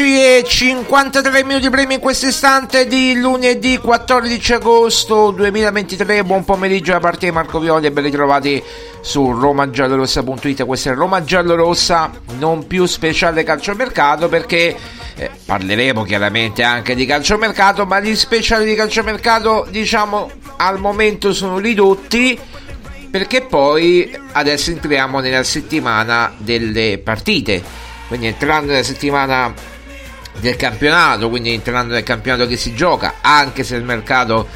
15 e 53 minuti primi in questo istante di lunedì 14 agosto 2023 buon pomeriggio da parte di Marco Violi e ben ritrovati su romagiallorossa.it questa è Roma Giallorossa non più speciale calciomercato perché eh, parleremo chiaramente anche di calciomercato ma gli speciali di calciomercato diciamo al momento sono ridotti perché poi adesso entriamo nella settimana delle partite. Quindi entrando nella settimana del campionato quindi entrando nel campionato che si gioca anche se il mercato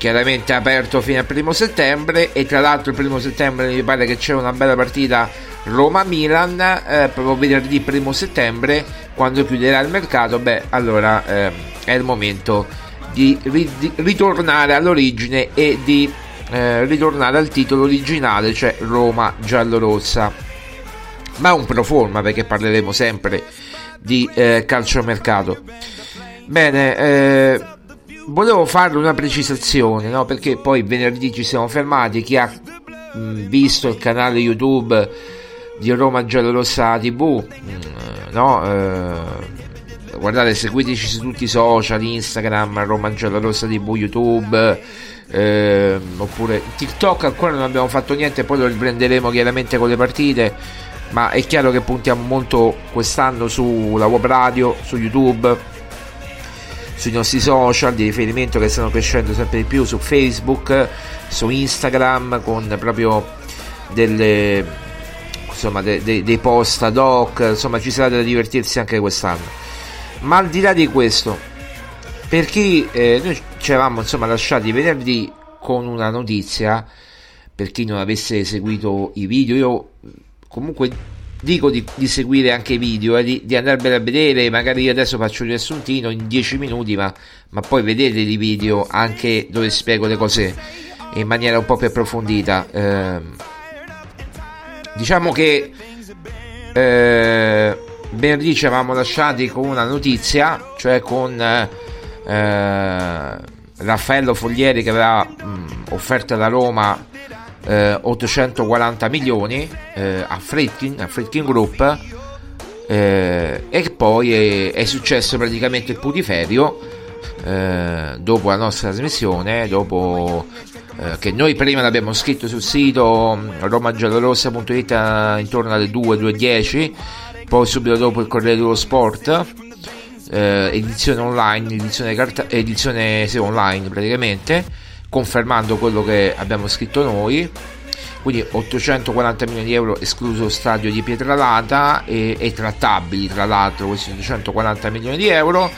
chiaramente aperto fino al primo settembre. E tra l'altro il primo settembre mi pare che c'è una bella partita Roma-Milan eh, proprio venerdì primo settembre quando chiuderà il mercato. Beh allora eh, è il momento di, ri- ritornare all'origine e di eh, ritornare al titolo originale cioè Roma giallorossa. Ma un pro forma perché parleremo sempre di eh, calciomercato bene eh, volevo fare una precisazione, no? perché poi venerdì ci siamo fermati. Chi ha mh, visto il canale YouTube di Roma Giallorossa TV, mh, no? Eh, guardate, seguiteci su tutti i social, Instagram, Roma Giallorossa TV, YouTube. Eh, oppure TikTok ancora non abbiamo fatto niente, poi lo riprenderemo chiaramente con le partite. Ma è chiaro che puntiamo molto quest'anno sulla web radio, su YouTube, sui nostri social di riferimento che stanno crescendo sempre di più su Facebook, su Instagram con proprio delle insomma de, de, dei post ad hoc, insomma ci sarà da divertirsi anche quest'anno. Ma al di là di questo, per chi eh, noi ci eravamo insomma lasciati venerdì con una notizia, per chi non avesse seguito i video, io comunque dico di, di, seguire anche i video, eh, di, di andarvene a vedere, magari io adesso faccio un riassuntino in 10 minuti, ma, ma, poi vedete i video anche dove spiego le cose in maniera un po' più approfondita. Eh, diciamo che eh, venerdì ci eravamo lasciati con una notizia, cioè con eh, Raffaello Foglieri che aveva mh, offerto alla Roma eh, 840 milioni eh, a Fritkin, a Fritkin Group eh, e poi è, è, successo praticamente il putiferio eh, dopo la nostra trasmissione dopo eh, che noi prima l'abbiamo scritto sul sito mm, romagiallorossa.it eh, intorno alle 2 2.10 poi subito dopo il Corriere dello Sport edizione online edizione, carta- edizione sì, online praticamente confermando quello che abbiamo scritto noi. Quindi 840 milioni di euro escluso lo stadio di Pietralata e, e trattabili tra l'altro questi 840 milioni di euro.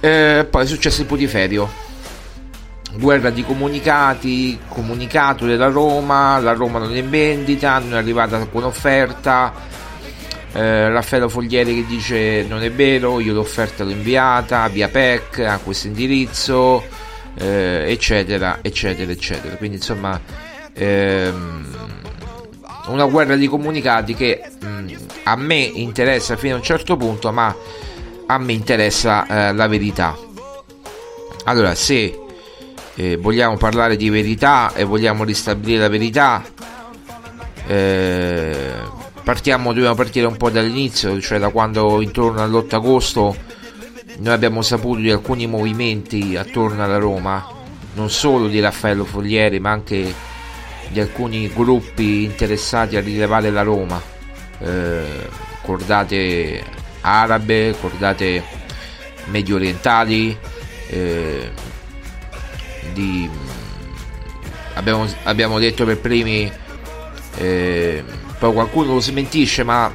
Eh, poi è successo il putiferio. Guerra di comunicati comunicato della Roma la Roma non è in vendita non è arrivata alcuna offerta. Eh, Raffaello Foglieri che dice non è vero io l'offerta l'ho inviata via PEC a questo indirizzo eh, eccetera, eccetera, eccetera. Quindi insomma ehm, una guerra di comunicati che mh, mm, a me interessa fino a un certo punto, ma a me interessa eh, la verità. Allora, se eh, vogliamo parlare di verità e vogliamo ristabilire la verità, eh, partiamo, dobbiamo partire un po' dall'inizio, cioè da quando intorno all'8 agosto noi abbiamo saputo di alcuni movimenti attorno alla Roma, non solo di Raffaello Foglieri, ma anche di alcuni gruppi interessati a rilevare la Roma, eh, cordate arabe, cordate medio orientali, eh, abbiamo, abbiamo, detto per primi, eh, poi qualcuno lo smentisce, ma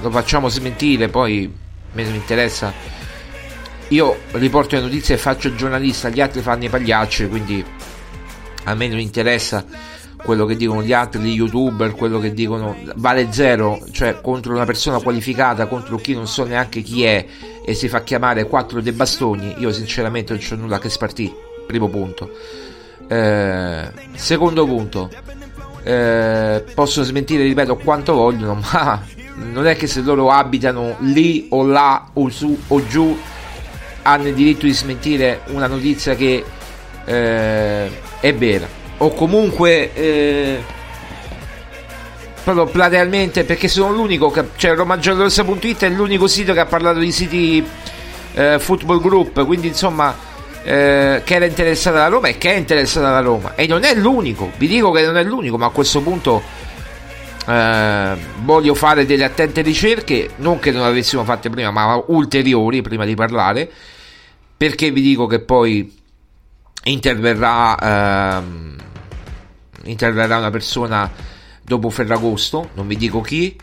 lo facciamo smentire, poi mi interessa io riporto le notizie e faccio il giornalista, gli altri fanno i pagliacci, quindi a me non interessa quello che dicono gli altri, gli youtuber, quello che dicono vale zero, cioè contro una persona qualificata, contro chi non so neanche chi è e si fa chiamare quattro dei bastoni, io sinceramente non c'ho nulla che spartire, primo punto. Eh, secondo punto, eh, possono smentire, ripeto, quanto vogliono, ma non è che se loro abitano lì o là o su o giù hanno il diritto di smentire una notizia che eh, è vera. O comunque eh, proprio platealmente perché sono l'unico che cioè romagiallorossa.it è l'unico sito che ha parlato di siti eh, football group quindi insomma eh, che era interessata alla Roma e che è interessata alla Roma. E non è l'unico vi dico che non è l'unico ma a questo punto eh, voglio fare delle attente ricerche non che non avessimo fatte prima ma ulteriori prima di parlare perché vi dico che poi interverrà, ehm, interverrà una persona dopo Ferragosto, non vi dico chi,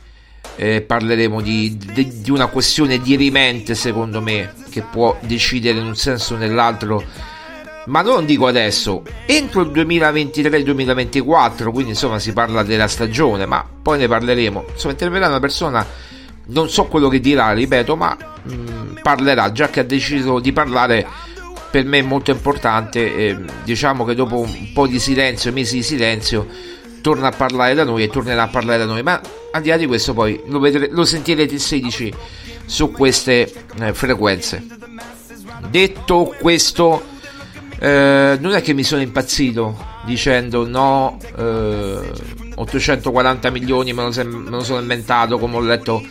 eh, parleremo di, di, di, una questione dirimente secondo me che può decidere in un senso o nell'altro ma non dico adesso, entro il 2023-2024, quindi insomma si parla della stagione, ma poi ne parleremo. Insomma, interverrà una persona, non so quello che dirà, ripeto, ma mh, parlerà, già che ha deciso di parlare, per me è molto importante, eh, diciamo che dopo un po' di silenzio, mesi di silenzio, torna a parlare da noi e tornerà a parlare da noi, ma al di là di questo poi lo, vedrete, lo sentirete il 16 su queste eh, frequenze. Detto questo, eh, non è che mi sono impazzito dicendo no, eh, 840 milioni me lo, sem- me lo, sono inventato come ho letto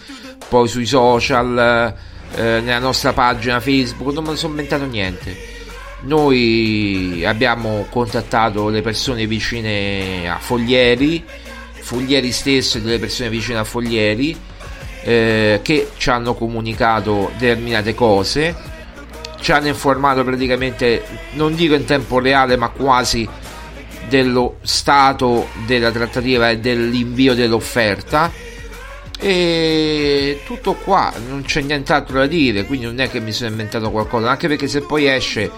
poi sui social, eh, nella nostra pagina Facebook, non lo sono inventato niente. Noi abbiamo contattato le persone vicine a Foglieri, Foglieri stesso e delle persone vicine a Foglieri eh, che ci hanno comunicato determinate cose, ci hanno informato praticamente, non dico in tempo reale, ma quasi dello stato della trattativa e dell'invio dell'offerta e tutto qua non c'è nient'altro da dire quindi non è che mi sono inventato qualcosa anche perché se poi esce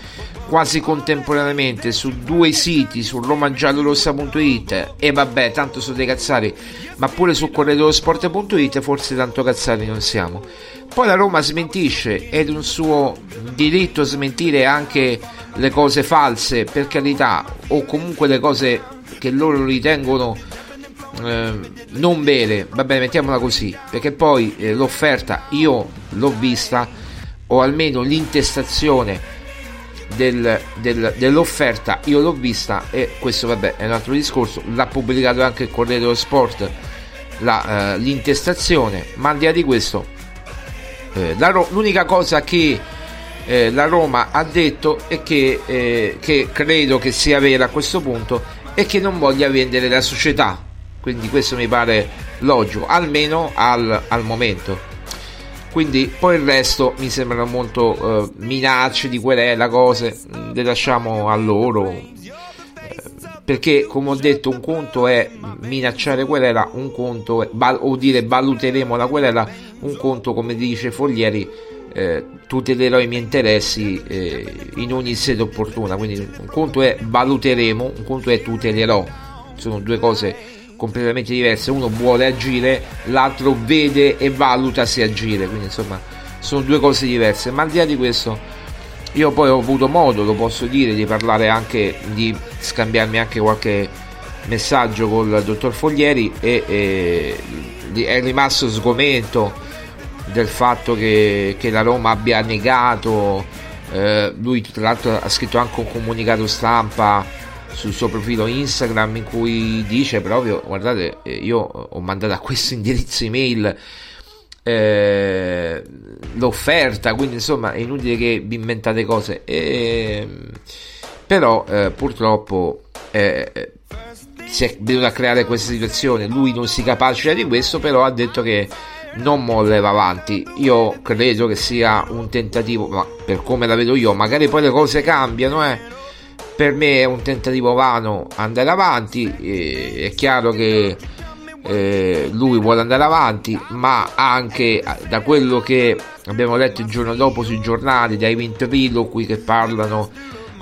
quasi contemporaneamente su due siti su romagiallorossa.it e vabbè tanto sono dei cazzari ma pure su corredorosport.it forse tanto cazzari non siamo. Poi la Roma smentisce ed è un suo diritto smentire anche le cose false per carità o comunque le cose che loro ritengono eh, non vere va bene mettiamola così perché poi eh, l'offerta io l'ho vista o almeno l'intestazione del, del, dell'offerta io l'ho vista e questo vabbè è un altro discorso. L'ha pubblicato anche il Corriere dello Sport la, eh, l'intestazione. Ma al di là di questo eh, Ro- l'unica cosa che eh, la Roma ha detto è che, eh, che credo che sia vera a questo punto è che non voglia vendere la società quindi questo mi pare logico almeno al, al momento. Quindi poi il resto mi sembrano molto eh, minacce di querela cose le lasciamo a loro. Eh, perché come ho detto un conto è minacciare querela un conto è, o dire valuteremo la querela un conto come dice Foglieri eh, tutelerò i miei interessi eh, in ogni sede opportuna. Quindi un conto è valuteremo un conto è tutelerò. Sono due cose completamente diverse, uno vuole agire, l'altro vede e valuta se agire, quindi insomma sono due cose diverse, ma al di là di questo io poi ho avuto modo, lo posso dire, di parlare anche, di scambiarmi anche qualche messaggio col dottor Foglieri e, e è rimasto sgomento del fatto che, che la Roma abbia negato, eh, lui tra l'altro ha scritto anche un comunicato stampa sul suo profilo Instagram in cui dice proprio guardate eh, io ho mandato a questo indirizzo email eh, l'offerta quindi insomma è inutile che vi inventate cose. E, però eh, purtroppo eh, si è venuto a creare questa situazione. Lui non si capacita di questo però ha detto che non molleva avanti. Io credo che sia un tentativo ma per come la vedo io magari poi le cose cambiano eh per me è un tentativo vano andare avanti, eh, è chiaro che eh, lui vuole andare avanti, ma anche eh, da quello che abbiamo letto il giorno dopo sui giornali, dai ventriloqui che parlano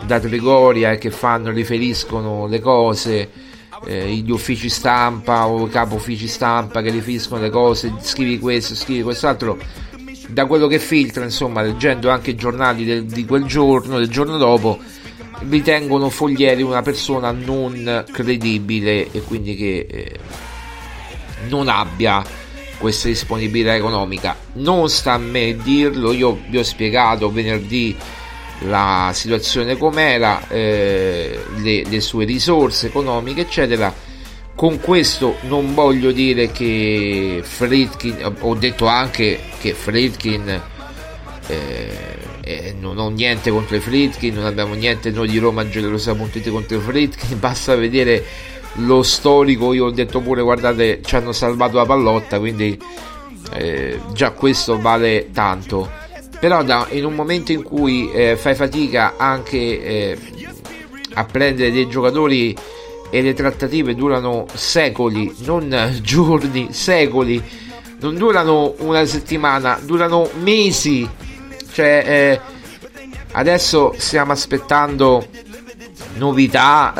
da Trigoria e che fanno, riferiscono le cose, eh, gli uffici stampa o i capo uffici stampa che riferiscono le cose, scrivi questo, scrivi quest'altro, da quello che filtra, insomma, leggendo anche i giornali del, di quel giorno, del giorno dopo, ritengono Foglieri una persona non credibile e quindi che eh, non abbia questa disponibilità economica. Non sta a me dirlo, io vi ho spiegato venerdì la situazione com'era, eh, le, le, sue risorse economiche, eccetera. Con questo non voglio dire che Friedkin, ho detto anche che Friedkin eh, eh, non ho niente contro i Fritkin, non abbiamo niente noi di Roma Generosa.it contro i Fritkin, basta vedere lo storico, io ho detto pure guardate ci hanno salvato la pallotta, quindi eh, già questo vale tanto. Però da, in un momento in cui eh, fai fatica anche eh, a prendere dei giocatori e le trattative durano secoli, non giorni, secoli, non durano una settimana, durano mesi cioè, eh, Adesso stiamo aspettando novità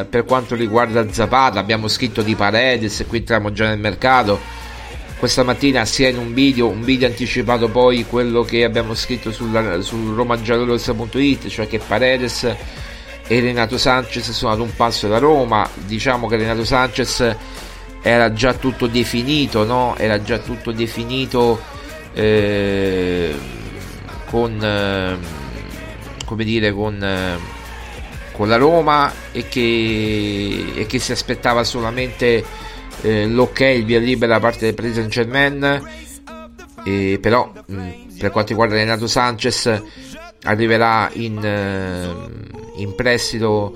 eh, per quanto riguarda Zapata. Abbiamo scritto di Paredes qui entriamo già nel mercato. Questa mattina sia in un video, un video anticipato poi quello che abbiamo scritto sulla, su romagiallorossa.it, cioè che Paredes e Renato Sanchez sono ad un passo da Roma. Diciamo che Renato Sanchez era già tutto definito, no? Era già tutto definito eh, con, eh, come dire, con, eh, con, la Roma e che, e che si aspettava solamente eh, l'ok, il via libera da parte del Paris Saint Germain. E però mh, per quanto riguarda Renato Sanchez arriverà in, eh, in prestito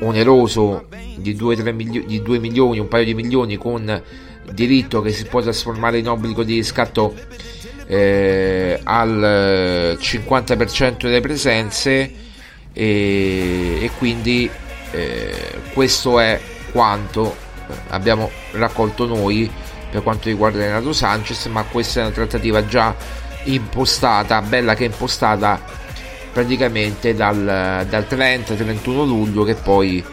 oneroso di 2, milio- di 2 milioni, un paio di milioni con diritto che si può trasformare in obbligo di riscatto eh, al 50% delle presenze e, e quindi eh, questo è quanto abbiamo raccolto noi per quanto riguarda Renato Sanchez ma questa è una trattativa già impostata bella che impostata praticamente dal, dal 30-31 luglio che poi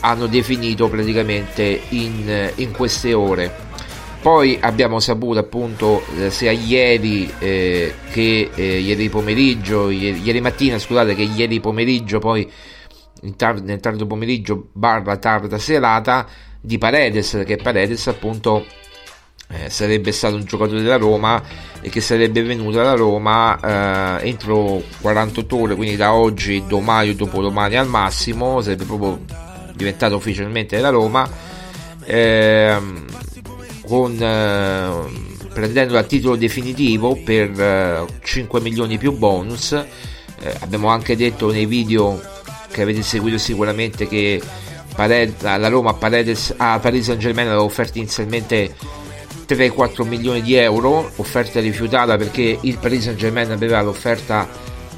hanno definito praticamente in, in queste ore poi abbiamo saputo appunto eh, sia ieri eh, che eh, ieri pomeriggio ieri, ieri, mattina scusate che ieri pomeriggio poi tar- nel tardo pomeriggio barra tarda serata di Paredes che Paredes appunto eh, sarebbe stato un giocatore della Roma e che sarebbe venuto alla Roma eh, entro 48 ore, quindi da oggi, domani o dopodomani al massimo, sarebbe proprio diventato ufficialmente della Roma, eh, con, eh, prendendo a titolo definitivo per 5 eh, milioni più bonus. Eh, abbiamo anche detto nei video che avete seguito sicuramente che Paredes, la Roma Paredes, a Paris Saint Germain aveva offerto inizialmente 3-4 milioni di euro, offerta rifiutata perché il Paris Saint Germain aveva l'offerta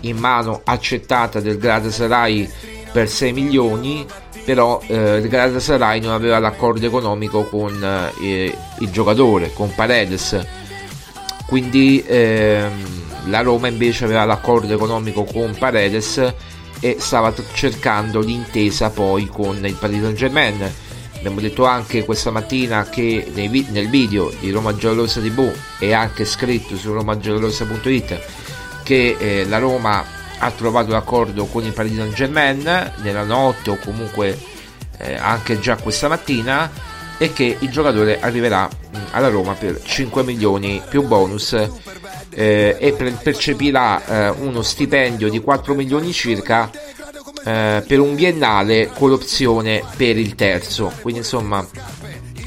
in mano accettata del Galatasaray per 6 milioni, però eh, il Galatasaray non aveva l'accordo economico con eh, il giocatore, con Paredes. Quindi ehm, la Roma invece aveva l'accordo economico con Paredes e stava cercando l'intesa poi con il Paris Saint Germain abbiamo detto anche questa mattina che nel video di Roma Giallorossa TV è anche scritto su romagiallorossa.it che eh, la Roma ha trovato l'accordo con il Paris Saint Germain nella notte o comunque eh, anche già questa mattina e che il giocatore arriverà mm, alla Roma per 5 milioni più bonus eh, e percepirà eh, uno stipendio di 4 milioni circa eh, per un biennale con l'opzione per il terzo. Quindi insomma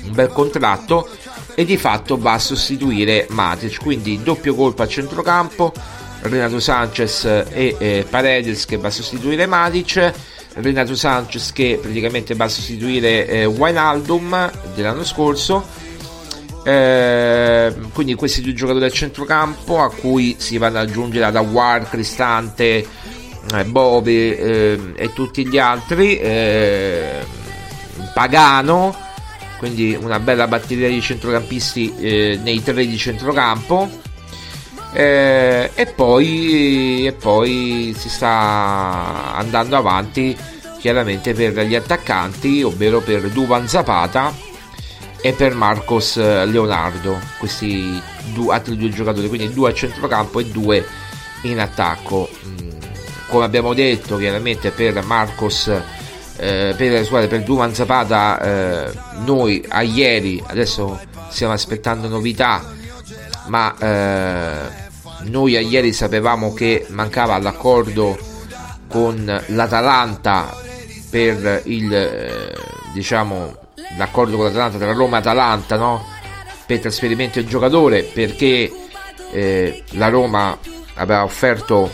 un bel contratto e di fatto va a sostituire Matic. Quindi doppio colpo a centrocampo. Renato Sanchez e eh, Paredes che va a sostituire Matic. Renato Sanchez che praticamente va a sostituire eh, Wijnaldum dell'anno scorso. Eh, quindi questi due giocatori a centrocampo a cui si vanno ad aggiungere ad Awar, Cristante, eh, Bovi eh, e tutti gli altri, eh, Pagano, quindi una bella batteria di centrocampisti eh, nei tre di centrocampo. Eh, e poi, e poi si sta andando avanti chiaramente per gli attaccanti, ovvero per Duvan Zapata e per Marcos Leonardo, questi due, altri due giocatori, quindi due a centrocampo e due in attacco. Mm come abbiamo detto chiaramente per Marcos eh, per, scusate, per Duman Zapata eh, noi a ieri adesso stiamo aspettando novità ma eh, noi a ieri sapevamo che mancava l'accordo con l'Atalanta per il eh, diciamo l'accordo con l'Atalanta tra Roma e Atalanta no? per trasferimento del giocatore perché eh, la Roma aveva offerto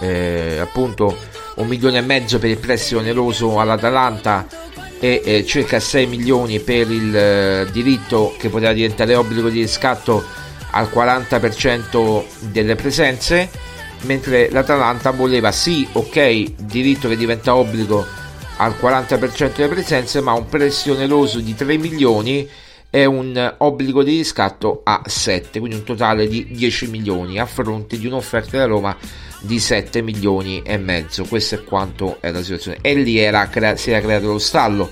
eh, appunto un milione e mezzo per il prestito oneroso all'Atalanta e eh, circa 6 milioni per il eh, diritto che poteva diventare obbligo di riscatto al 40% delle presenze mentre l'Atalanta voleva sì ok diritto che diventa obbligo al 40% delle presenze ma un prestito oneroso di 3 milioni e un obbligo di riscatto a 7 quindi un totale di 10 milioni a fronte di un'offerta da Roma di 7 milioni e mezzo. Questo è quanto è la situazione. E lì era, si era creato lo stallo.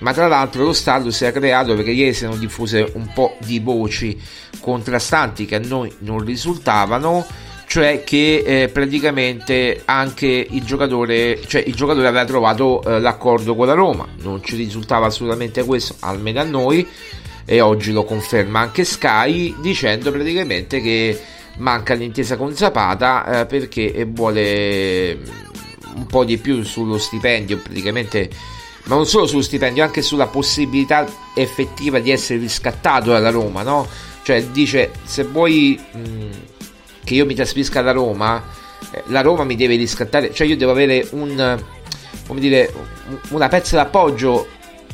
Ma tra l'altro lo stallo si era creato perché ieri si erano diffuse un po' di voci contrastanti che a noi non risultavano cioè che eh, praticamente anche il giocatore, cioè il giocatore aveva trovato eh, l'accordo con la Roma, non ci risultava assolutamente questo, almeno a noi, e oggi lo conferma anche Sky, dicendo praticamente che manca l'intesa con Zapata eh, perché vuole un po' di più sullo stipendio, praticamente, ma non solo sullo stipendio, anche sulla possibilità effettiva di essere riscattato dalla Roma, no? Cioè dice se vuoi... Mh, che io mi trasferisca da Roma, eh, la Roma mi deve riscattare, cioè io devo avere un, come dire, una pezza d'appoggio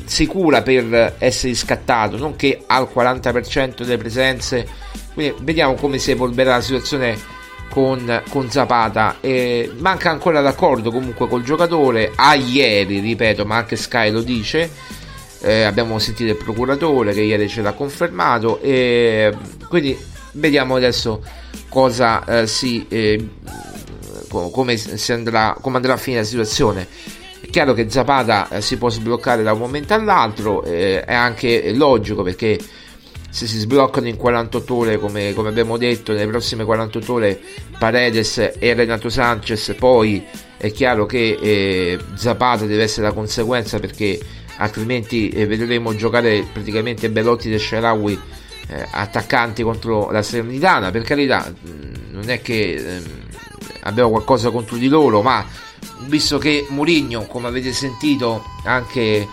sicura per essere riscattato, non che al 40% delle presenze. Quindi vediamo come si evolverà la situazione con, con Zapata. E manca ancora l'accordo comunque col giocatore. A ieri, ripeto, ma anche Sky lo dice. Eh, abbiamo sentito il procuratore che ieri ce l'ha confermato. E quindi vediamo adesso cosa eh, si eh, come, si andrà, come andrà a finire la situazione. È chiaro che Zapata eh, si può sbloccare da un momento all'altro, eh, è anche logico perché se si sbloccano in 48 ore, come, come, abbiamo detto, nelle prossime 48 ore Paredes e Renato Sanchez, poi è chiaro che eh, Zapata deve essere la conseguenza perché altrimenti eh, vedremo giocare praticamente Belotti e Sharawi eh, attaccanti contro la Serenitana. Per carità, mm, non è che eh, abbiamo qualcosa contro di loro, ma visto che Mourinho, come avete sentito anche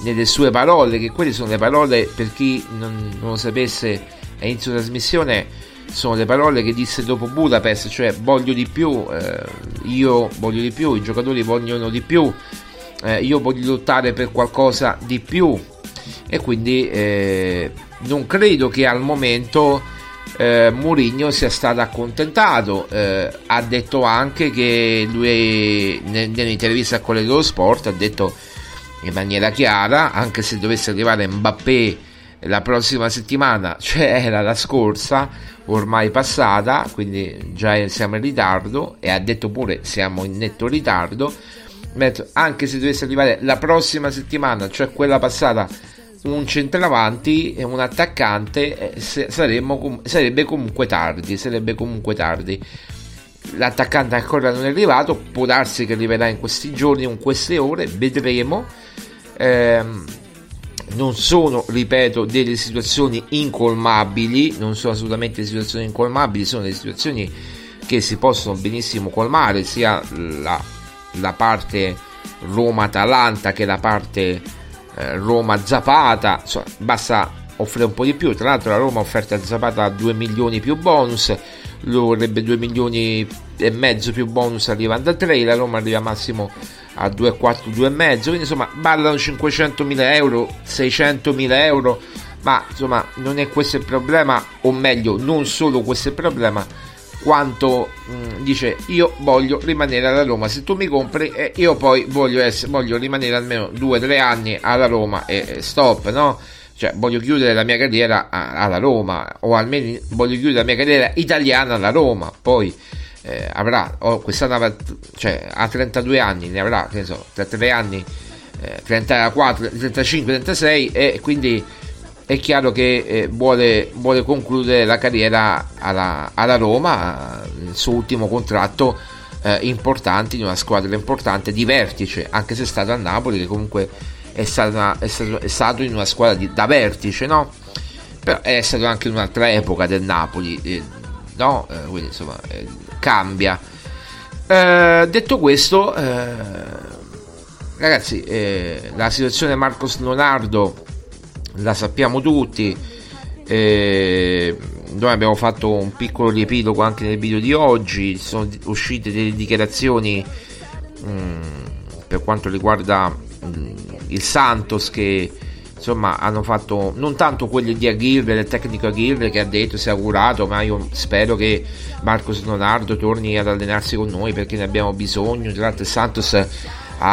nelle sue parole, che quelle sono le parole per chi non, non lo sapesse a inizio trasmissione, sono le parole che disse dopo Budapest, cioè voglio di più, eh, io voglio di più, i giocatori vogliono di più, eh, io voglio lottare per qualcosa di più e quindi eh, non credo che al momento eh, Mourinho sia stato accontentato. Eh, ha detto anche che lui nell'intervista a Quelle dello Sport ha detto in maniera chiara, anche se dovesse arrivare Mbappé la prossima settimana, cioè era la scorsa, ormai passata, quindi già siamo in ritardo e ha detto pure siamo in netto ritardo, anche se dovesse arrivare la prossima settimana, cioè quella passata un centravanti e un attaccante eh, saremmo, sarebbe comunque tardi sarebbe comunque tardi l'attaccante ancora non è arrivato può darsi che arriverà in questi giorni o in queste ore vedremo ehm, non sono ripeto delle situazioni incolmabili non sono assolutamente situazioni incolmabili sono delle situazioni che si possono benissimo colmare sia la, la parte Roma-Atalanta che la parte eh, Roma Zapata, insomma, basta offrire un po' di più. Tra l'altro la Roma ha offerto a Zapata 2 milioni più bonus, lui vorrebbe 2 milioni e mezzo più bonus arrivando a 3, la Roma arriva massimo a 2,4, 2,5, quindi insomma ballano 500 mila euro, 600 mila euro, ma insomma non è questo il problema, o meglio non solo questo è il problema, quanto mh, mm, dice io voglio rimanere alla Roma se tu mi compri eh, io poi voglio, essere, voglio rimanere almeno 2-3 anni alla Roma e, e stop no? Cioè voglio chiudere la mia carriera a, alla Roma o almeno voglio chiudere la mia carriera italiana alla Roma. Poi eh, avrà oh, quest'anno cioè, ha 32 anni ne avrà che ne so 33 anni eh, 34 35 36 e quindi è chiaro che eh, vuole, vuole, concludere la carriera alla, alla Roma, il suo ultimo contratto eh, importante in una squadra importante di vertice, anche se è stato a Napoli, che comunque è, stata, è, stato, è stato, in una squadra di, da vertice, no? Però è stato anche in un'altra epoca del Napoli, eh, no? Eh, quindi insomma eh, cambia. Eh, detto questo, ragazzi, la situazione Marcos Leonardo la sappiamo tutti. Eh, noi abbiamo fatto un piccolo riepilogo anche nel video di oggi. Sono uscite delle dichiarazioni mh, mm, per quanto riguarda il Santos che insomma hanno fatto non tanto quelli di Aguirre, del tecnico Aguirre che ha detto si è augurato, ma io spero che Marcos Leonardo torni ad allenarsi con noi perché ne abbiamo bisogno. Tra l'altro il Santos ha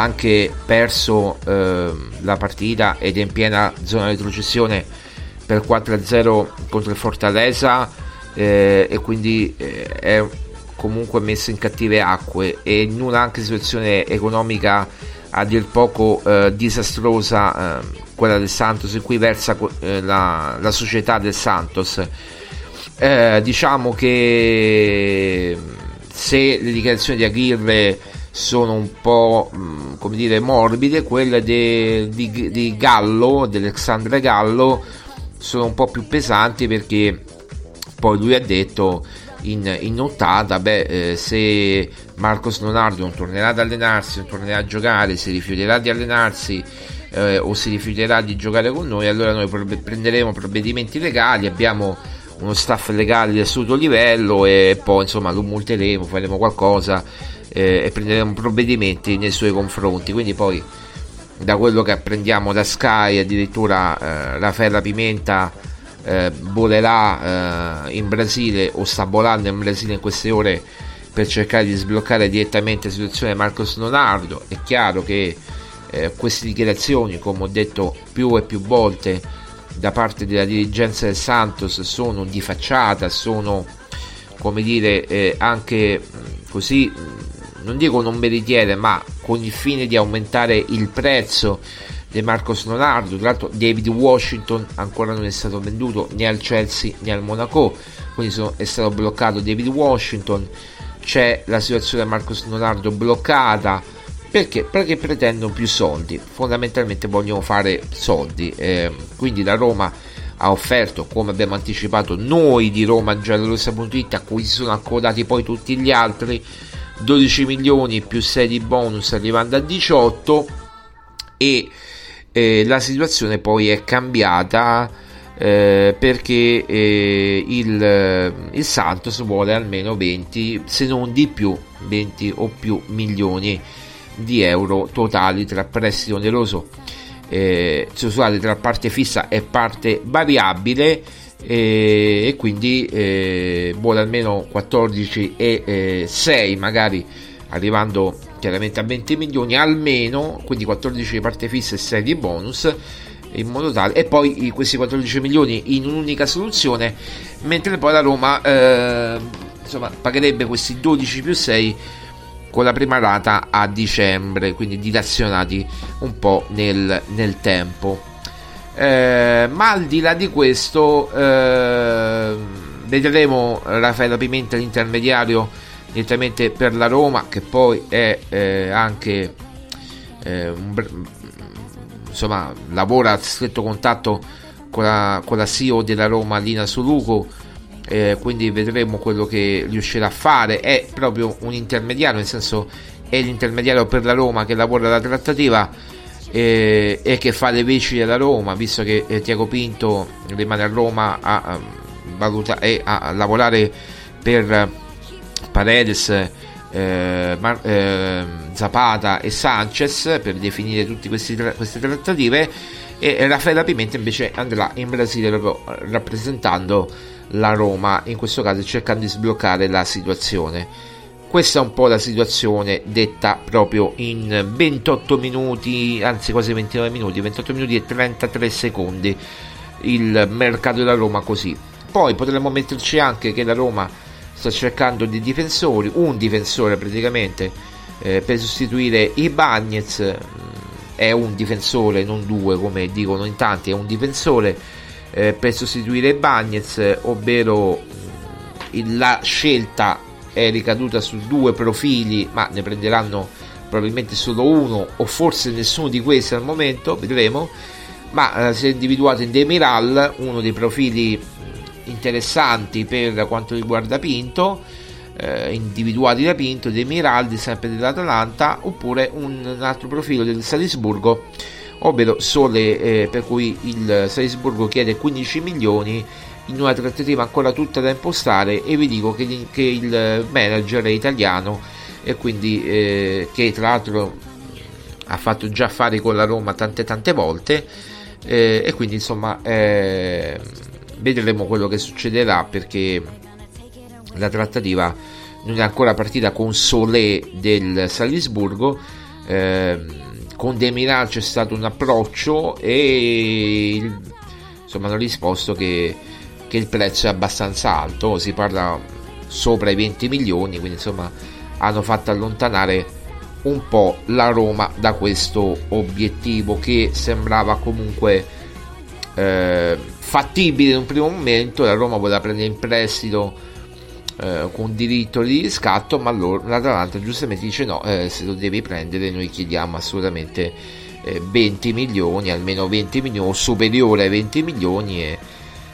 anche perso eh, la partita ed è in piena zona di retrocessione per 4-0 contro il Fortaleza eh, e quindi eh, è comunque messo in cattive acque e in una anche situazione economica a dir poco eh, disastrosa eh, quella del Santos in cui versa eh, la, la, società del Santos. Eh, diciamo che se le dichiarazioni di Aguirre sono un po' mh, come dire morbide quelle de, di, di Gallo di Alexandre Gallo sono un po' più pesanti perché poi lui ha detto in, in nottata, beh, eh, se Marcos Leonardo non tornerà ad allenarsi, non tornerà a giocare, si rifiuterà di allenarsi eh, o si rifiuterà di giocare con noi, allora noi prenderemo provvedimenti legali, abbiamo uno staff legale di assoluto livello e poi insomma lo multeremo, faremo qualcosa eh, e prenderemo provvedimenti nei suoi confronti. Quindi poi da quello che apprendiamo da Sky addirittura eh, Raffaella Pimenta eh, volerà eh, in Brasile o sta volando in Brasile in queste ore per cercare di sbloccare direttamente la situazione di Marcos Leonardo. È chiaro che eh, queste dichiarazioni, come ho detto più e più volte da parte della dirigenza del Santos, sono di facciata, sono come dire eh, anche così, non dico non veritiere, ma con il fine di aumentare il prezzo di Marcos Leonardo. Tra l'altro, David Washington ancora non è stato venduto né al Chelsea né al Monaco, quindi sono, è stato bloccato David Washington. C'è la situazione di Marcos Leonardo bloccata perché? Perché pretendono più soldi, fondamentalmente vogliono fare soldi. Eh, quindi la Roma ha offerto, come abbiamo anticipato noi di Roma giallorossa.it, a cui si sono accodati poi tutti gli altri, 12 milioni più 6 di bonus arrivando a 18 e eh, la situazione poi è cambiata eh, perché eh, il, il, Santos vuole almeno 20 se non di più 20 o più milioni di euro totali tra prestito oneroso eh, scusate, tra parte fissa e parte variabile eh, e quindi eh, vuole almeno 14 e 6 eh, magari arrivando chiaramente a 20 milioni almeno, quindi 14 di parte fissa e 6 di bonus in modo tale e poi questi 14 milioni in un'unica soluzione mentre poi la Roma eh, insomma pagherebbe questi 12 più 6 con la prima rata a dicembre quindi dilazionati un po' nel, nel tempo. Eh, ma al di là di questo eh, vedremo Raffaele Pimenta l'intermediario direttamente per la Roma che poi è eh, anche eh, un, insomma lavora a stretto contatto con la, con la CEO della Roma Lina Soluco eh, quindi vedremo quello che riuscirà a fare. È proprio un intermediario nel senso è l'intermediario per la Roma che lavora la trattativa eh, e che fa le veci della Roma visto che eh, Tiago Pinto rimane a Roma a, a, valuta, e a lavorare per Paredes, eh, Mar- eh, Zapata e Sanchez per definire tutte queste trattative e Raffaella Pimenta invece andrà in Brasile proprio rappresentando la Roma, in questo caso cercando di sbloccare la situazione. Questa è un po' la situazione detta proprio in 28 minuti, anzi quasi 29 minuti, 28 minuti e 33 secondi il mercato della Roma così. Poi potremmo metterci anche che la Roma sta cercando di difensori, un difensore praticamente eh, per sostituire i Bagnets, mm, è un difensore, non due come dicono in tanti, è un difensore eh, per sostituire Bagnets, ovvero mm, la scelta è ricaduta su due profili, ma ne prenderanno probabilmente solo uno o forse nessuno di questi al momento, vedremo. Ma eh, si è individuato in Demiral, uno dei profili interessanti per quanto riguarda Pinto, eh, individuati da Pinto, dei Miraldi, sempre dell'Atalanta, oppure un, altro profilo del Salisburgo, ovvero Sole, eh, per cui il Salisburgo chiede 15 milioni in una trattativa ancora tutta da impostare e vi dico che, che il manager è italiano e quindi eh, che tra l'altro ha fatto già affari con la Roma tante tante volte eh, e quindi insomma eh, vedremo quello che succederà perché la trattativa non è ancora partita con Solé del Salisburgo. Eh, con Demiral c'è stato un approccio e il, insomma hanno risposto che, che, il prezzo è abbastanza alto. Si parla sopra i 20 milioni, quindi insomma hanno fatto allontanare un po' la Roma da questo obiettivo che sembrava comunque eh, fattibile in un primo momento, la Roma voleva prendere in prestito eh, con diritto di riscatto, ma allora l'Atalanta giustamente dice no, eh, se lo devi prendere noi chiediamo assolutamente 20 eh, milioni, almeno 20 milioni, o superiore ai 20 milioni e,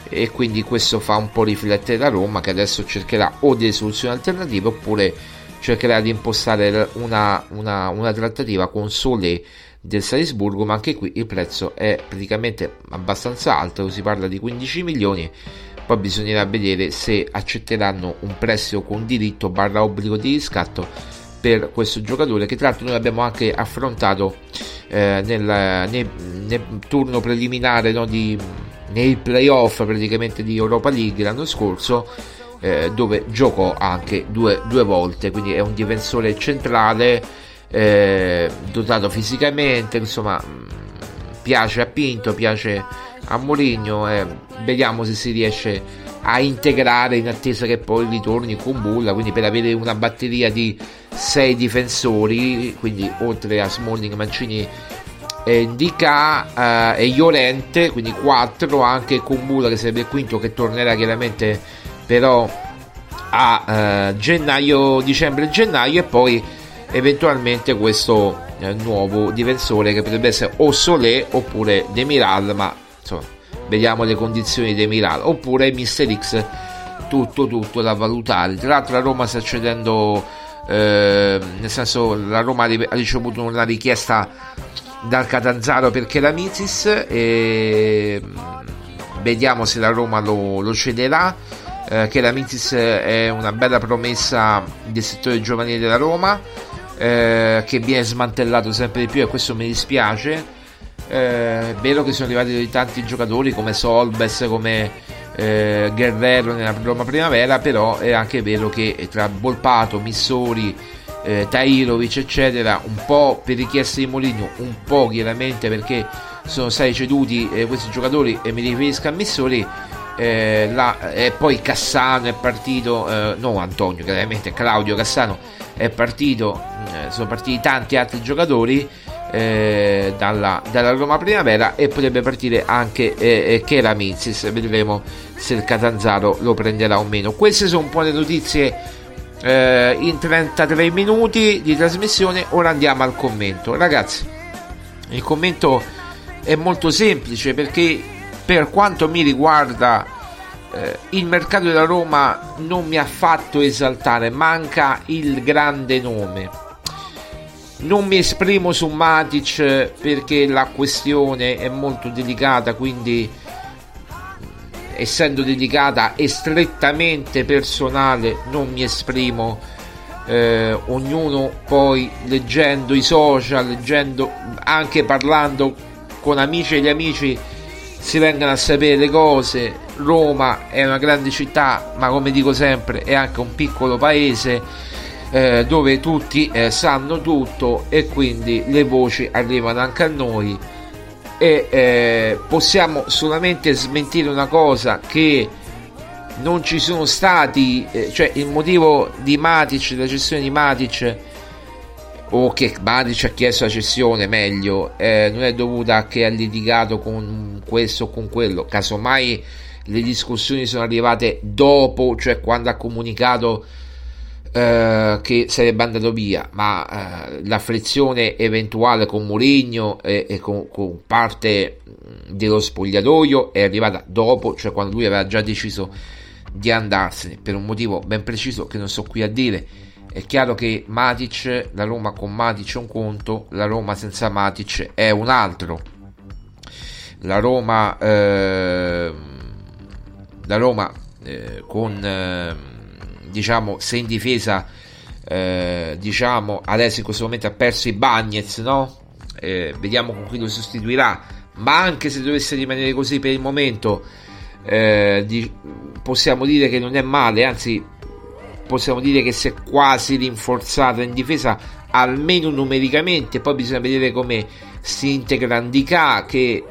e quindi questo fa un po' riflettere la Roma che adesso cercherà o delle soluzioni alternative oppure cercherà di impostare una, una, una trattativa con Sole del Salisburgo, ma anche qui il prezzo è praticamente abbastanza alto, si parla di 15 milioni. Poi bisognerà vedere se accetteranno un prestito con diritto barra obbligo di riscatto per questo giocatore che tra l'altro noi abbiamo anche affrontato eh, nel, nel, nel, turno preliminare no, di, nei playoff praticamente di Europa League l'anno scorso eh, dove giocò anche due, due, volte quindi è un difensore centrale eh, dotato fisicamente insomma piace a Pinto piace a Mourinho vediamo se si riesce a integrare in attesa che poi ritorni con Bulla quindi per avere una batteria di sei difensori quindi oltre a Smalling, Mancini e Indica eh, e Iolente quindi 4 anche con che sarebbe il quinto che tornerà chiaramente però a eh, gennaio dicembre gennaio e poi eventualmente questo eh, nuovo difensore che potrebbe essere o Solé oppure Demiral ma insomma vediamo le condizioni dei Milan oppure Mister X tutto tutto da valutare. Tra l'altro la Roma sta cedendo eh, nel senso la Roma ha ricevuto una richiesta dal Catanzaro perché la e mm, vediamo se la Roma lo, lo cederà. Eh, che è una bella promessa del settore giovanile della Roma eh, che viene smantellato sempre di più e questo mi dispiace eh, è vero che sono arrivati tanti giocatori come Solbes, come eh, Guerrero nella Roma Primavera, però è anche vero che tra Volpato, Missori, eh, Tairovic, eccetera, un po' per richiesta di Moligno, un po' chiaramente perché sono stati ceduti eh, questi giocatori e mi riferisco a Missori. Eh, la, e poi Cassano è partito, eh, no Antonio, chiaramente Claudio Cassano è partito, eh, sono partiti tanti altri giocatori eh, dalla, dalla, Roma Primavera e potrebbe partire anche eh, eh Kera Mizis vedremo se il Catanzaro lo prenderà o meno. Queste sono un po' le notizie eh, in 33 minuti di trasmissione ora andiamo al commento. Ragazzi il commento è molto semplice perché per quanto mi riguarda eh, il mercato della Roma non mi ha fatto esaltare manca il grande nome non mi esprimo su Matic perché la questione è molto delicata, quindi essendo delicata e strettamente personale non mi esprimo. Eh, ognuno poi leggendo i social, leggendo anche parlando con amici e gli amici si vengono a sapere le cose. Roma è una grande città, ma come dico sempre è anche un piccolo paese eh, dove tutti eh, sanno tutto e quindi le voci arrivano anche a noi e eh, possiamo solamente smentire una cosa che non ci sono stati eh, cioè il motivo di Matic la cessione di Matic o che Matic ha chiesto la cessione meglio eh, non è dovuta che ha litigato con questo o con quello casomai le discussioni sono arrivate dopo cioè quando ha comunicato eh, che sarebbe andato via, ma eh, la frizione eventuale con Mourinho e, e con, con, parte dello spogliatoio è arrivata dopo, cioè quando lui aveva già deciso di andarsene per un motivo ben preciso che non sto qui a dire. È chiaro che Matic, la Roma con Matic è un conto, la Roma senza Matic è un altro. La Roma, eh, la Roma eh, con ehm, diciamo, se in difesa, eh, diciamo, adesso in questo momento ha perso i Bagnets, no? Eh, vediamo con chi lo sostituirà, ma anche se dovesse rimanere così per il momento, eh, di, possiamo dire che non è male, anzi possiamo dire che si è quasi rinforzata in difesa, almeno numericamente, poi bisogna vedere come si integra Andicà che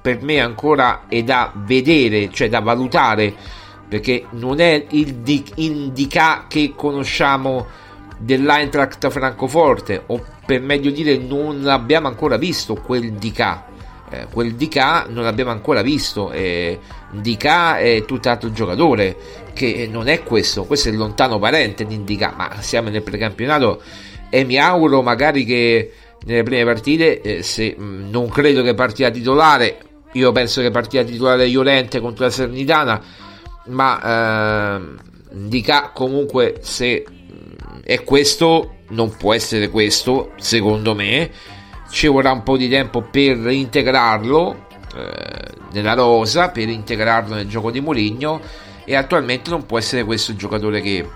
per me ancora è da vedere, cioè da valutare perché non è il, di, il Dica che conosciamo dell'Eintracht Francoforte o per meglio dire non abbiamo ancora visto quel Dica eh, quel Dica non l'abbiamo ancora visto eh, Dica è tutt'altro giocatore che non è questo questo è il lontano parente di Dica ma siamo nel precampionato. E mi auguro magari che nelle prime partite eh, se mh, non credo che partirà titolare io penso che partirà titolare Iolente contro la Sernitana ma eh, Dica comunque se e questo non può essere questo secondo me. Ci vorrà un po' di tempo per integrarlo eh, nella rosa per integrarlo nel gioco di Moligno e attualmente non può essere questo il giocatore che,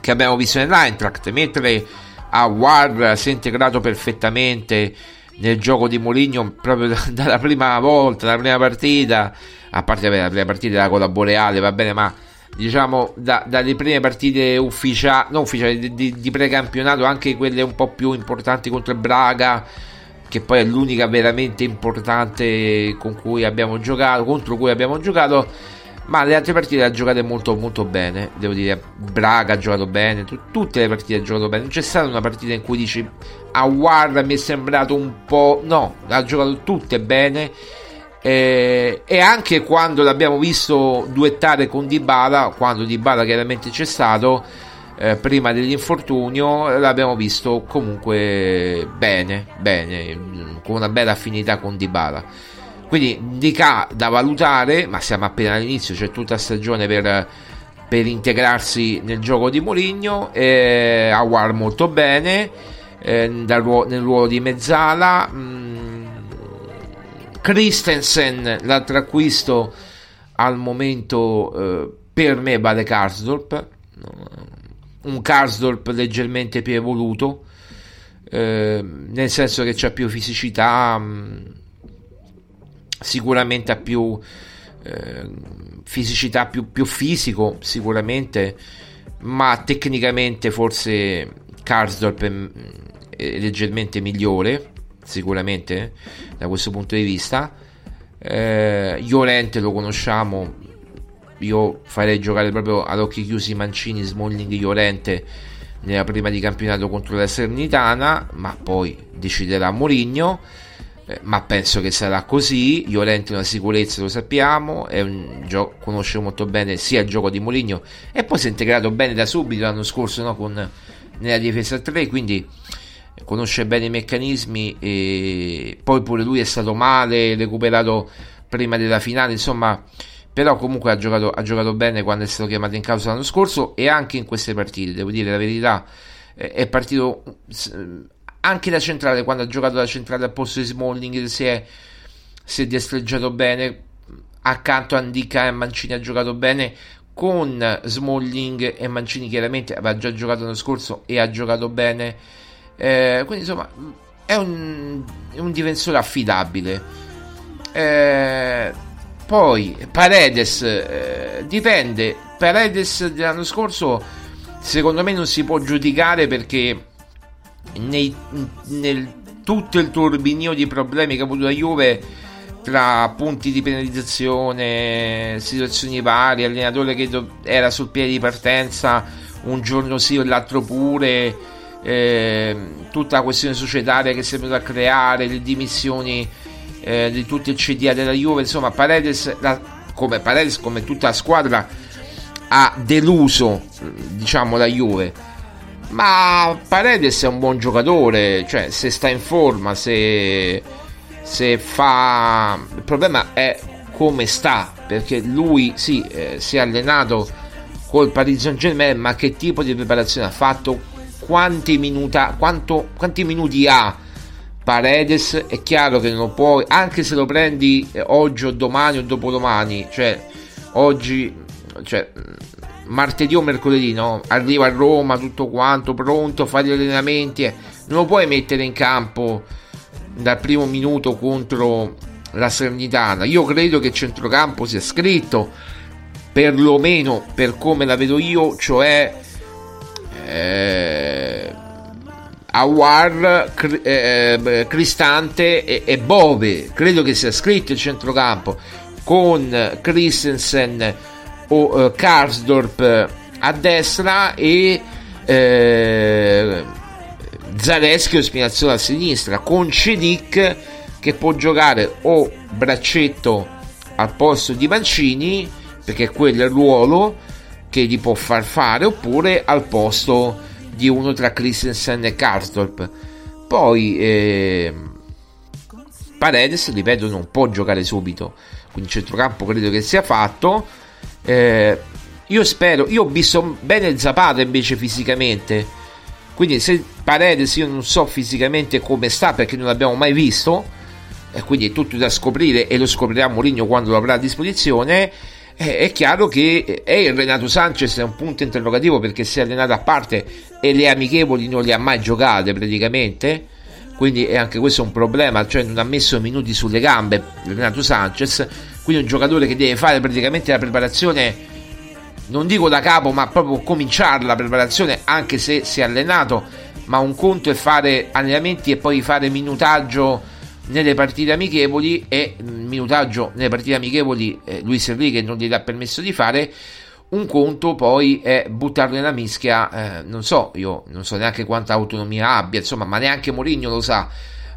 che abbiamo visto nell'Eintracht. Mentre a War si è integrato perfettamente nel gioco di Moligno proprio da, dalla prima volta, dalla prima partita a parte la prima partita con la Boreale va bene ma diciamo da, dalle prime partite ufficiali, non ufficiali di, di, di, precampionato, anche quelle un po' più importanti contro il Braga, che poi è l'unica veramente importante con cui abbiamo giocato, contro cui abbiamo giocato. Ma le altre partite le ha giocate molto molto bene, devo dire, Braga ha giocato bene, t- tutte le partite ha giocato bene, non c'è stata una partita in cui dici a War mi è sembrato un po'... no, ha giocato tutte bene eh, e anche quando l'abbiamo visto duettare con Dybala, quando Dybala chiaramente c'è stato, eh, prima dell'infortunio, l'abbiamo visto comunque bene, bene, con una bella affinità con Dybala. Quindi Dica da valutare, ma siamo appena all'inizio, c'è tutta stagione per, per integrarsi nel gioco di Moligno, eh, Awar molto bene, eh, nel ruolo di mezzala. Mh, mm, Christensen, l'altro acquisto al momento eh, per me vale Karsdorp, un Karsdorp leggermente più evoluto, eh, nel senso che c'ha più fisicità, mh, mm, sicuramente ha più eh, fisicità, più, più fisico, sicuramente, ma tecnicamente forse Karsdorp è, è leggermente migliore sicuramente da questo punto di vista. Eh, Llorente lo conosciamo, io farei giocare proprio ad occhi chiusi Mancini, Smalling, Llorente nella prima di campionato contro la Sernitana, ma poi deciderà Mourinho. Eh, ma penso che sarà così. Llorente è una sicurezza, lo sappiamo. Gioco, conosce molto bene sia il gioco di Mourinho e poi si è integrato bene da subito l'anno scorso no, con, nella difesa 3. Quindi conosce bene i meccanismi e poi pure lui è stato male, recuperato prima della finale, insomma, però comunque ha giocato, ha giocato bene quando è stato chiamato in causa l'anno scorso e anche in queste partite, devo dire la verità, è partito anche da centrale, quando ha giocato da centrale al posto di Smalling si è, si è destreggiato bene, accanto a Andica e Mancini ha giocato bene, con Smalling e Mancini chiaramente aveva già giocato l'anno scorso e ha giocato bene. Eh, quindi insomma è un, è un difensore affidabile. Eh, poi Paredes eh, dipende. Paredes dell'anno scorso secondo me non si può giudicare perché nei, nel tutto il turbinio di problemi che ha avuto la Juve tra punti di penalizzazione, situazioni varie, allenatore che era sul piede di partenza un giorno sì e l'altro pure eh, tutta la questione societaria che si è venuta a creare, le dimissioni eh, di tutto il CDA della Juve, insomma Paredes, la, come Paredes, come tutta la squadra, ha deluso diciamo la Juve. Ma Paredes è un buon giocatore, cioè se sta in forma, se, se fa... Il problema è come sta, perché lui sì, eh, si è allenato col Paris Saint Germain, ma che tipo di preparazione ha fatto? quanti, minuta, quanto, quanti minuti ha Paredes è chiaro che non puoi anche se lo prendi eh, oggi o domani o dopodomani cioè oggi cioè martedì o mercoledì no? arriva a Roma tutto quanto pronto fa gli allenamenti eh. non lo puoi mettere in campo dal primo minuto contro la Sernitana io credo che il centrocampo sia scritto perlomeno per come la vedo io cioè eh, Awar, eh, Cristante e, e, Bove. Credo che sia scritto il centrocampo con Christensen o eh, Karsdorp a destra e eh, Zaleschi o Spinazzola a sinistra con Cedic che può giocare o braccetto al posto di Mancini perché quello è il ruolo che gli può far fare oppure al posto di uno tra Christensen e Karsdorp poi eh, Paredes ripeto non può giocare subito. Quindi centrocampo credo che sia fatto. Eh, io spero io ho visto bene Zapata invece fisicamente. Quindi se Paredes io non so fisicamente come sta perché non l'abbiamo mai visto. E quindi è tutto da scoprire e lo scoprirà Mourinho quando lo avrà a disposizione è chiaro che è il Renato Sanchez è un punto interrogativo perché si è allenato a parte e le amichevoli non le ha mai giocate praticamente quindi è anche questo un problema cioè non ha messo minuti sulle gambe Renato Sanchez quindi un giocatore che deve fare praticamente la preparazione non dico da capo ma proprio cominciare la preparazione anche se si è allenato ma un conto è fare allenamenti e poi fare minutaggio nelle partite amichevoli e il minutaggio nelle partite amichevoli eh, Luis Enrique non gli dà permesso di fare. Un conto poi è buttarlo nella mischia eh, non so io non so neanche quanta autonomia abbia insomma ma neanche Mourinho lo sa.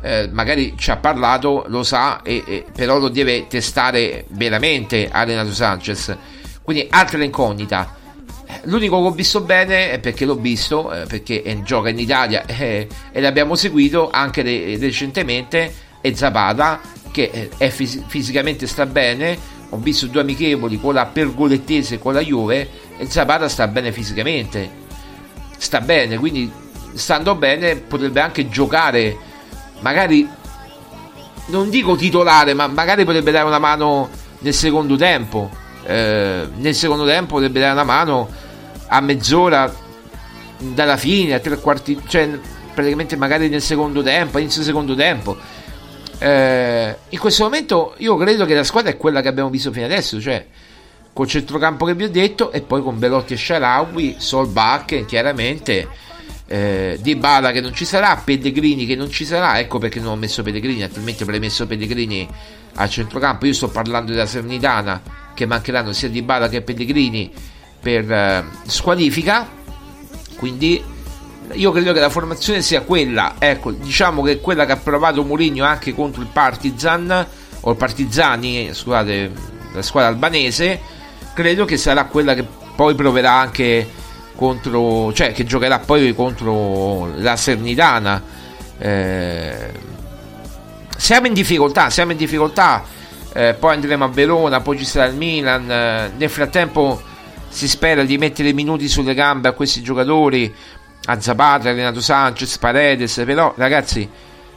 Eh, magari ci ha parlato lo sa e, e, però lo deve testare veramente a Renato Sanchez. Quindi altra incognita. L'unico che ho visto bene è perché l'ho visto eh, perché eh, gioca in Italia eh, e l'abbiamo seguito anche re- recentemente è Zapata che eh, è fis- fisicamente sta bene. Ho visto due amichevoli con la pergolettese e con la Juve e Zapata sta bene fisicamente. Sta bene quindi stando bene potrebbe anche giocare. Magari non dico titolare ma magari potrebbe dare una mano nel secondo tempo. Eh, nel secondo tempo potrebbe dare una mano a mezz'ora dalla fine a tre quarti cioè praticamente magari nel secondo tempo inizio secondo tempo eh, in questo momento io credo che la squadra è quella che abbiamo visto fino adesso, cioè col centrocampo che vi ho detto e poi con Belotti e Sharawi, Solbach chiaramente, eh, Di Bala che non ci sarà, Pellegrini che non ci sarà, ecco perché non ho messo Pellegrini, altrimenti avrei messo Pellegrini al centrocampo, io sto parlando della Sernitana che mancheranno sia Di Bala che Pellegrini per eh, squalifica, quindi io credo che la formazione sia quella, ecco, diciamo che quella che ha provato Mourinho anche contro il Partizan o il Partizani, scusate, la squadra albanese, credo che sarà quella che poi proverà anche contro, cioè che giocherà poi contro la Sernitana. Eh, siamo in difficoltà, siamo in difficoltà. Eh, poi andremo a Verona, poi ci sarà il Milan. Eh, nel frattempo si spera di mettere minuti sulle gambe a questi giocatori Zapata, Renato Sanchez, Paredes, però ragazzi,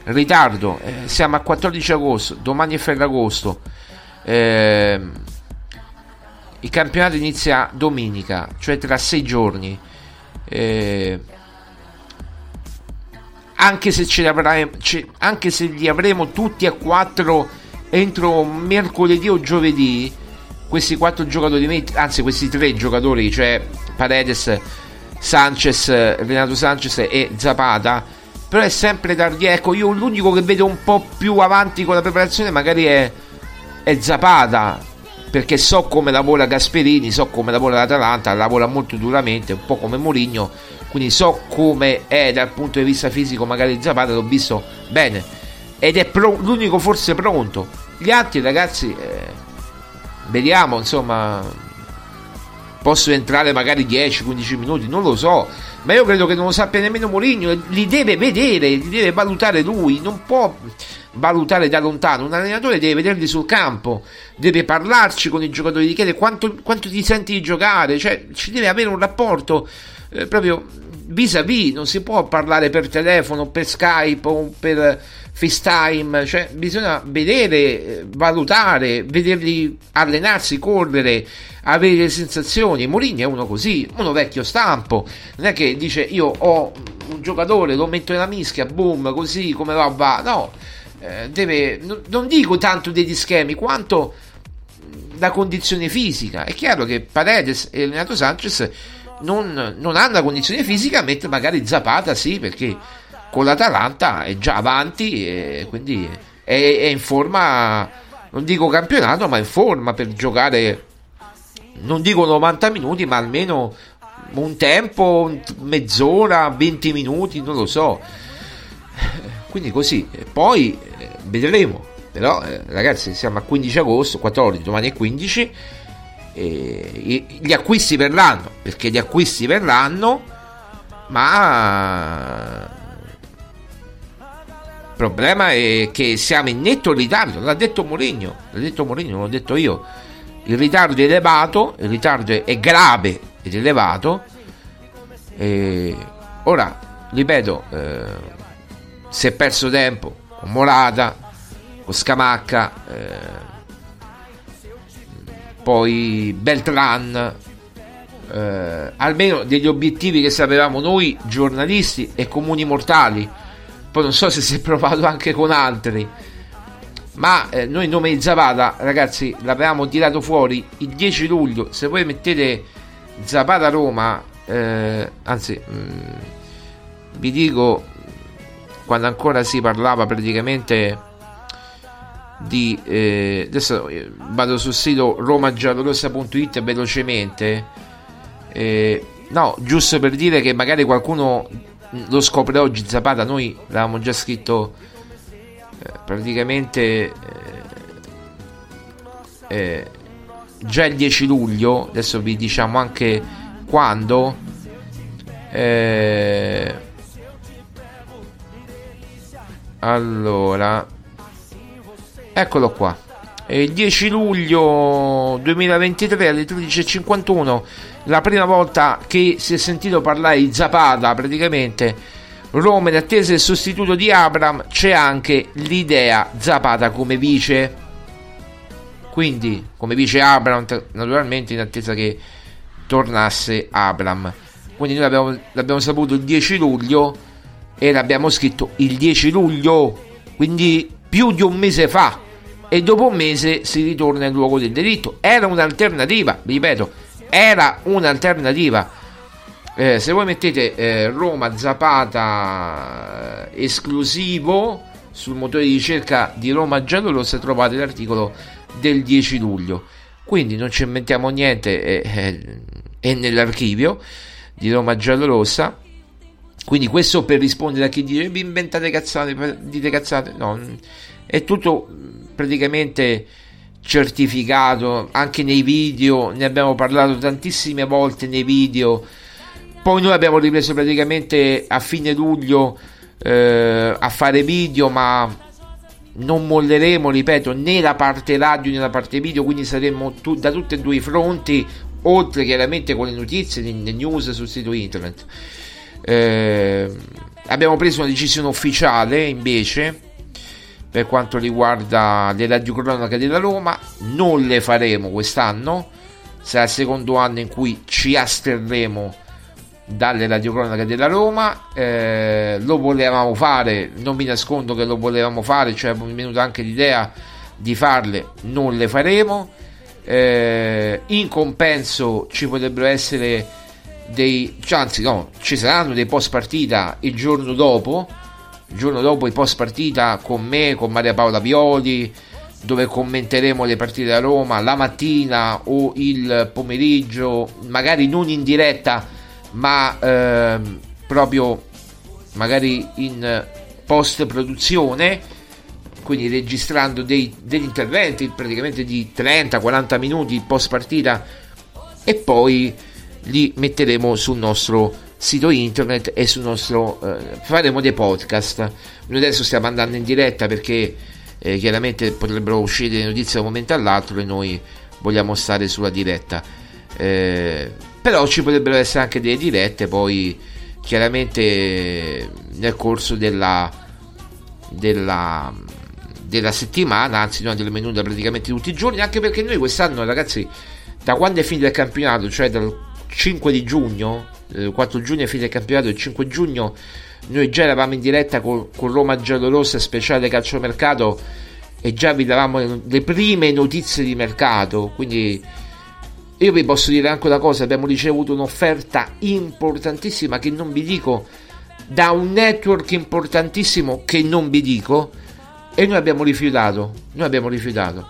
ritardo, eh, siamo a 14 agosto, domani è Ferragosto, eh, il campionato inizia domenica, cioè tra sei giorni. Eh, anche se, l'avrai, ce, anche se li avremo tutti a 4 entro mercoledì o giovedì, questi quattro giocatori, anzi questi tre giocatori, cioè Paredes, Sanchez, Renato Sanchez e Zapata. Però è sempre tardi. Ecco, io l'unico che vedo un po' più avanti con la preparazione magari è, è Zapata. Perché so come lavora Gasperini, so come lavora l'Atalanta, lavora molto duramente, un po' come Mourinho. Quindi so come è dal punto di vista fisico, magari Zapata l'ho visto bene. Ed è pro- l'unico forse pronto. Gli altri ragazzi, eh, vediamo, insomma, possono entrare magari 10-15 minuti, non lo so, ma io credo che non lo sappia nemmeno Mourinho, li deve vedere, li deve valutare lui, non può valutare da lontano, un allenatore deve vederli sul campo, deve parlarci con i giocatori, di chiedere quanto, quanto ti senti di giocare, cioè ci deve avere un rapporto eh, proprio vis-à-vis, non si può parlare per telefono, per Skype o per FaceTime, cioè bisogna vedere, eh, valutare, vederli allenarsi, correre, avere le sensazioni. Mourinho è uno così, uno vecchio stampo, non è che dice io ho un giocatore, lo metto nella mischia, boom, così come va, va, no, eh, deve, non dico tanto degli schemi quanto la condizione fisica. È chiaro che Paredes e Renato Sanchez non, non hanno la condizione fisica, mentre magari Zapata sì, perché con l'Atalanta è già avanti e quindi è, è in forma, non dico campionato, ma in forma per giocare non dico 90 minuti, ma almeno un tempo, mezz'ora, 20 minuti, non lo so. Quindi così, poi eh, vedremo. Però eh, ragazzi, siamo a 15 agosto, 14, domani è 15. E i- gli acquisti verranno, perché gli acquisti verranno, ma il problema è che siamo in netto ritardo, l'ha detto Mourinho, l'ha detto Mourinho, l'ho detto io. Il ritardo è elevato, il ritardo è grave ed elevato. E ora, ripeto, eh, si è perso tempo con Morata, con Scamacca, eh, poi Beltran, eh, almeno degli obiettivi che sapevamo noi giornalisti e comuni mortali. Poi non so se si è provato anche con altri. Ma eh, noi nome di Zapata, ragazzi, l'avevamo tirato fuori il 10 luglio. Se voi mettete Zapata Roma, eh, anzi, mm, vi dico quando ancora si parlava praticamente di eh, adesso eh, vado sul sito romagiallorossa.it velocemente. Eh, no giusto per dire che magari qualcuno lo scopre oggi Zapata noi l'avevamo già scritto eh, praticamente eh, eh, già il 10 luglio adesso vi diciamo anche quando allora Eccolo qua. È il 10 luglio 2023 alle 13.51, la prima volta che si è sentito parlare di Zapata, praticamente Roma in attesa del sostituto di Abram, c'è anche l'idea Zapata come vice. Quindi, come vice Abram, naturalmente in attesa che tornasse Abram. Quindi noi l'abbiamo, l'abbiamo saputo il 10 luglio e l'abbiamo scritto il 10 luglio, quindi più di un mese fa. E dopo un mese si ritorna al luogo del delitto. Era un'alternativa, ripeto, era un'alternativa. Eh, se voi mettete eh, Roma Zapata eh, esclusivo sul motore di ricerca di Roma Giallorossa trovate l'articolo del 10 luglio. Quindi non ci inventiamo niente, è, è- è nell'archivio di Roma Giallorossa. Quindi questo per rispondere a chi dice vi inventate cazzate, dite cazzate, no, è tutto praticamente certificato anche nei video, ne abbiamo parlato tantissime volte nei video. Poi noi abbiamo ripreso praticamente a fine luglio eh, a fare video, ma non molleremo, ripeto, né la parte radio né la parte video, quindi saremo tu- da tutti e due i fronti, oltre chiaramente con le notizie, le news sul sito internet. Eh, abbiamo preso una decisione ufficiale invece per quanto riguarda le radiocronache della Roma, non le faremo quest'anno, sarà il secondo anno in cui ci asterremo dalle radiocronache della Roma, eh, lo volevamo fare, non mi nascondo che lo volevamo fare, cioè è venuta anche l'idea di farle, non le faremo. Eh, in compenso ci potrebbero essere dei, cioè, anzi no, ci saranno dei post partita il giorno dopo, il giorno dopo i post partita con me, con Maria Paola Violi, dove commenteremo le partite da Roma la mattina o il pomeriggio, magari non in diretta, ma ehm, proprio magari in post produzione, quindi registrando dei, degli interventi praticamente di 30-40 minuti post partita e poi li metteremo sul nostro sito internet e sul nostro eh, faremo dei podcast. Noi adesso stiamo andando in diretta perché eh, chiaramente potrebbero uscire le notizie da un momento all'altro e noi vogliamo stare sulla diretta. Eh, però ci potrebbero essere anche delle dirette poi chiaramente nel corso della della della settimana, anzi noi delle menute praticamente tutti i giorni, anche perché noi quest'anno ragazzi, da quando è finito il campionato, cioè dal 5 di giugno, eh, 4 giugno è il campionato, il 5 giugno noi già eravamo in diretta con, con Roma Giallorossa speciale calciomercato e già vi davamo le, le prime notizie di mercato, quindi io vi posso dire anche una cosa, abbiamo ricevuto un'offerta importantissima che non vi dico, da un network importantissimo che non vi dico, e noi abbiamo rifiutato, noi abbiamo rifiutato.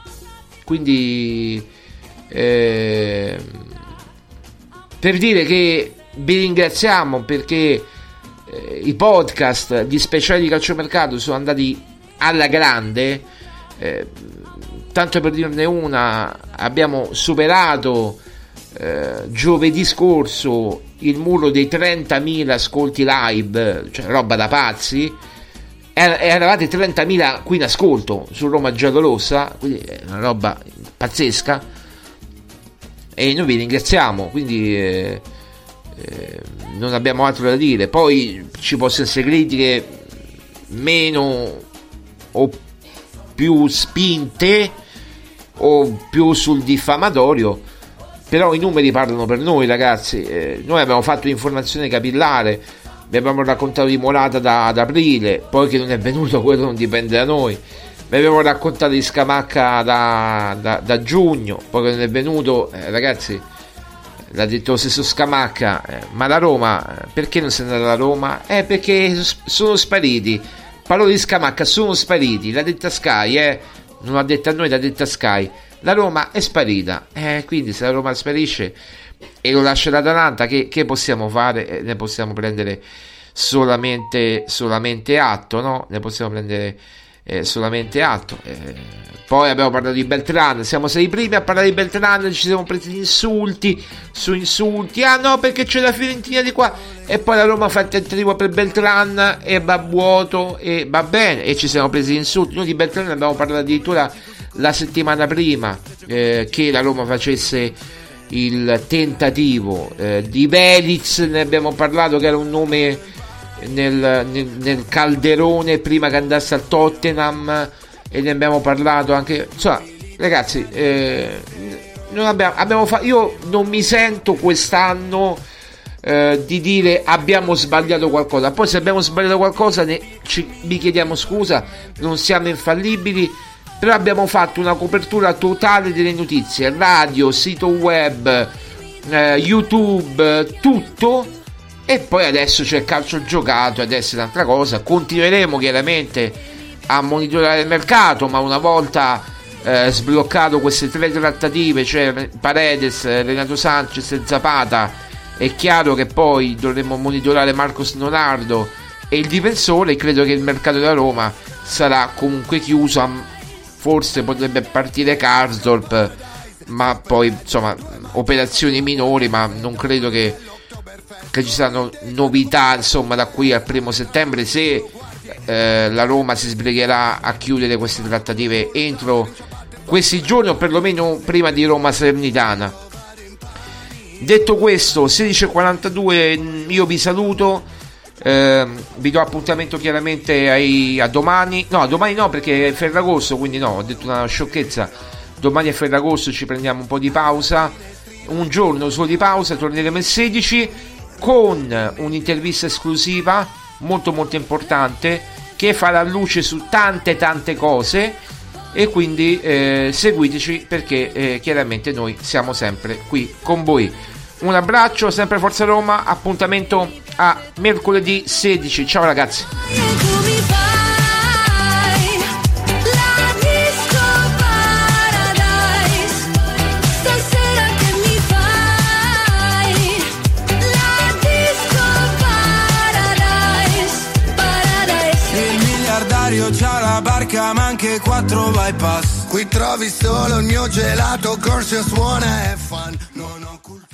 Quindi eh, per dire che vi ringraziamo perché eh, i podcast di speciali di calciomercato sono andati alla grande. Eh, tanto per dirne una, abbiamo superato eh, giovedì scorso il muro dei 30.000 ascolti live, cioè roba da pazzi. Er- eravate 30.000 qui in ascolto su Roma Giallorossa, quindi è una roba pazzesca. E noi vi ringraziamo, quindi eh, eh, non abbiamo altro da dire. Poi ci possono essere critiche meno o più spinte o più sul diffamatorio però i numeri parlano per noi ragazzi eh, noi abbiamo fatto informazione capillare vi abbiamo raccontato di Morata da, ad aprile poi che non è venuto quello non dipende da noi vi abbiamo raccontato di Scamacca da, da, da giugno poi non è venuto eh, ragazzi l'ha detto lo stesso Scamacca eh, ma la Roma eh, perché non si è andata alla Roma? eh perché sono spariti parole di Scamacca sono spariti l'ha detta Sky eh non l'ha detta a noi, l'ha detta Sky. La Roma è sparita, eh, quindi se la Roma sparisce e lo lascia l'Atalanta, che, che possiamo fare? Eh, ne possiamo prendere solamente, solamente atto, no? Ne possiamo prendere eh, solamente atto. Eh, poi abbiamo parlato di Beltran, siamo stati i primi a parlare di Beltran, ci siamo presi insulti su insulti. Ah no, perché c'è la Fiorentina di qua. E poi la Roma fa il tentativo per Beltran e va vuoto e va bene. E ci siamo presi insulti. Noi di Beltran abbiamo parlato addirittura la settimana prima eh, che la Roma facesse il tentativo eh, di Veliz. Ne abbiamo parlato che era un nome nel, nel, nel calderone prima che andasse al Tottenham e ne abbiamo parlato anche. Insomma, ragazzi, eh, abbiamo, abbiamo fa- io non mi sento quest'anno eh, di dire abbiamo sbagliato qualcosa. Poi, se abbiamo sbagliato qualcosa, ne, ci, vi chiediamo scusa, non siamo infallibili. Però abbiamo fatto una copertura totale delle notizie, radio, sito web, eh, YouTube, tutto. E poi adesso c'è il calcio giocato, adesso è un'altra cosa. Continueremo chiaramente a monitorare il mercato, ma una volta eh, sbloccato queste tre trattative, cioè Paredes, Renato Sanchez e Zapata, è chiaro che poi dovremo monitorare Marcos Leonardo e il difensore. Credo che il mercato della Roma sarà comunque chiuso. Forse potrebbe partire Karsdorp, ma poi insomma operazioni minori, ma non credo che, che ci saranno novità insomma da qui al primo settembre. Se eh, la Roma si sbrigherà a chiudere queste trattative entro questi giorni o perlomeno prima di Roma Salernitana. Detto questo, 16.42 io vi saluto, eh, vi do appuntamento chiaramente ai, a domani, no a domani no perché è Ferragosto, quindi no, ho detto una sciocchezza, domani è Ferragosto, ci prendiamo un po' di pausa, un giorno solo di pausa, torneremo il 16 con un'intervista esclusiva molto molto importante che farà luce su tante tante cose e quindi eh, seguiteci perché eh, chiaramente noi siamo sempre qui con voi. Un abbraccio, sempre Forza Roma, appuntamento a mercoledì 16. Ciao ragazzi. Barca ma anche quattro bypass. Qui trovi solo il mio gelato, corso suona e fan. Non ho cultura